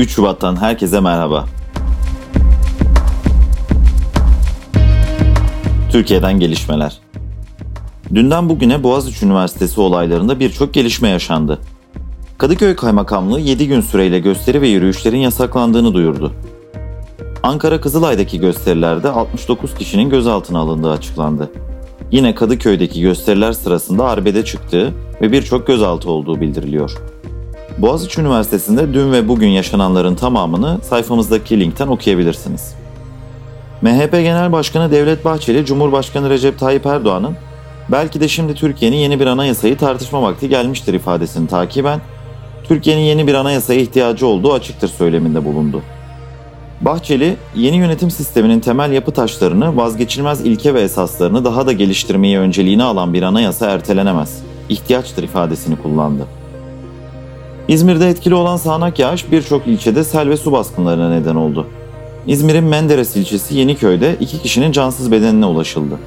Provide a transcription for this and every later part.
3 Şubat'tan herkese merhaba. Türkiye'den gelişmeler. Dünden bugüne Boğaziçi Üniversitesi olaylarında birçok gelişme yaşandı. Kadıköy Kaymakamlığı 7 gün süreyle gösteri ve yürüyüşlerin yasaklandığını duyurdu. Ankara Kızılay'daki gösterilerde 69 kişinin gözaltına alındığı açıklandı. Yine Kadıköy'deki gösteriler sırasında arbede çıktığı ve birçok gözaltı olduğu bildiriliyor. Boğaziçi Üniversitesi'nde dün ve bugün yaşananların tamamını sayfamızdaki linkten okuyabilirsiniz. MHP Genel Başkanı Devlet Bahçeli, Cumhurbaşkanı Recep Tayyip Erdoğan'ın belki de şimdi Türkiye'nin yeni bir anayasayı tartışma vakti gelmiştir ifadesini takiben, Türkiye'nin yeni bir anayasaya ihtiyacı olduğu açıktır söyleminde bulundu. Bahçeli, yeni yönetim sisteminin temel yapı taşlarını, vazgeçilmez ilke ve esaslarını daha da geliştirmeyi önceliğine alan bir anayasa ertelenemez, ihtiyaçtır ifadesini kullandı. İzmir'de etkili olan sağanak yağış birçok ilçede sel ve su baskınlarına neden oldu. İzmir'in Menderes ilçesi Yeniköy'de iki kişinin cansız bedenine ulaşıldı.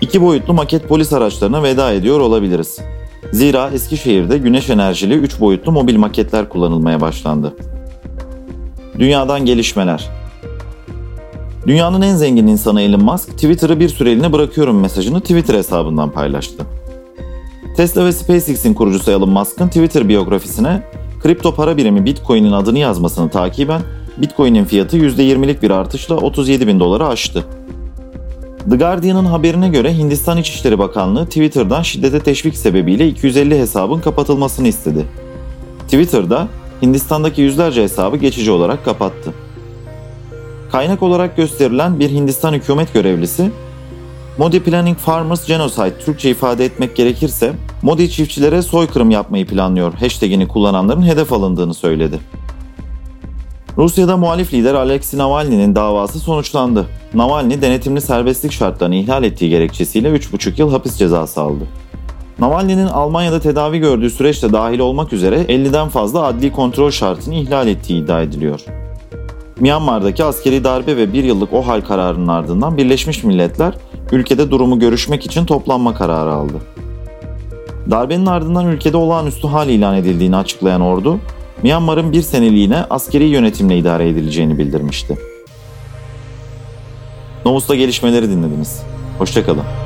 İki boyutlu maket polis araçlarına veda ediyor olabiliriz. Zira Eskişehir'de güneş enerjili 3 boyutlu mobil maketler kullanılmaya başlandı. Dünyadan gelişmeler. Dünyanın en zengin insanı Elon Musk, Twitter'ı bir süreliğine bırakıyorum mesajını Twitter hesabından paylaştı. Tesla ve SpaceX'in kurucusu Elon Musk'ın Twitter biyografisine kripto para birimi Bitcoin'in adını yazmasını takiben Bitcoin'in fiyatı %20'lik bir artışla 37 bin doları aştı. The Guardian'ın haberine göre Hindistan İçişleri Bakanlığı Twitter'dan şiddete teşvik sebebiyle 250 hesabın kapatılmasını istedi. Twitter'da Hindistan'daki yüzlerce hesabı geçici olarak kapattı. Kaynak olarak gösterilen bir Hindistan hükümet görevlisi, Modi Planning Farmers Genocide Türkçe ifade etmek gerekirse, Modi çiftçilere soykırım yapmayı planlıyor hashtagini kullananların hedef alındığını söyledi. Rusya'da muhalif lider Alexei Navalny'nin davası sonuçlandı. Navalny denetimli serbestlik şartlarını ihlal ettiği gerekçesiyle 3,5 yıl hapis cezası aldı. Navalny'nin Almanya'da tedavi gördüğü süreçte dahil olmak üzere 50'den fazla adli kontrol şartını ihlal ettiği iddia ediliyor. Myanmar'daki askeri darbe ve bir yıllık OHAL kararının ardından Birleşmiş Milletler ülkede durumu görüşmek için toplanma kararı aldı. Darbenin ardından ülkede olağanüstü hal ilan edildiğini açıklayan ordu, Myanmar'ın bir seneliğine askeri yönetimle idare edileceğini bildirmişti. Novus'ta gelişmeleri dinlediniz. Hoşçakalın.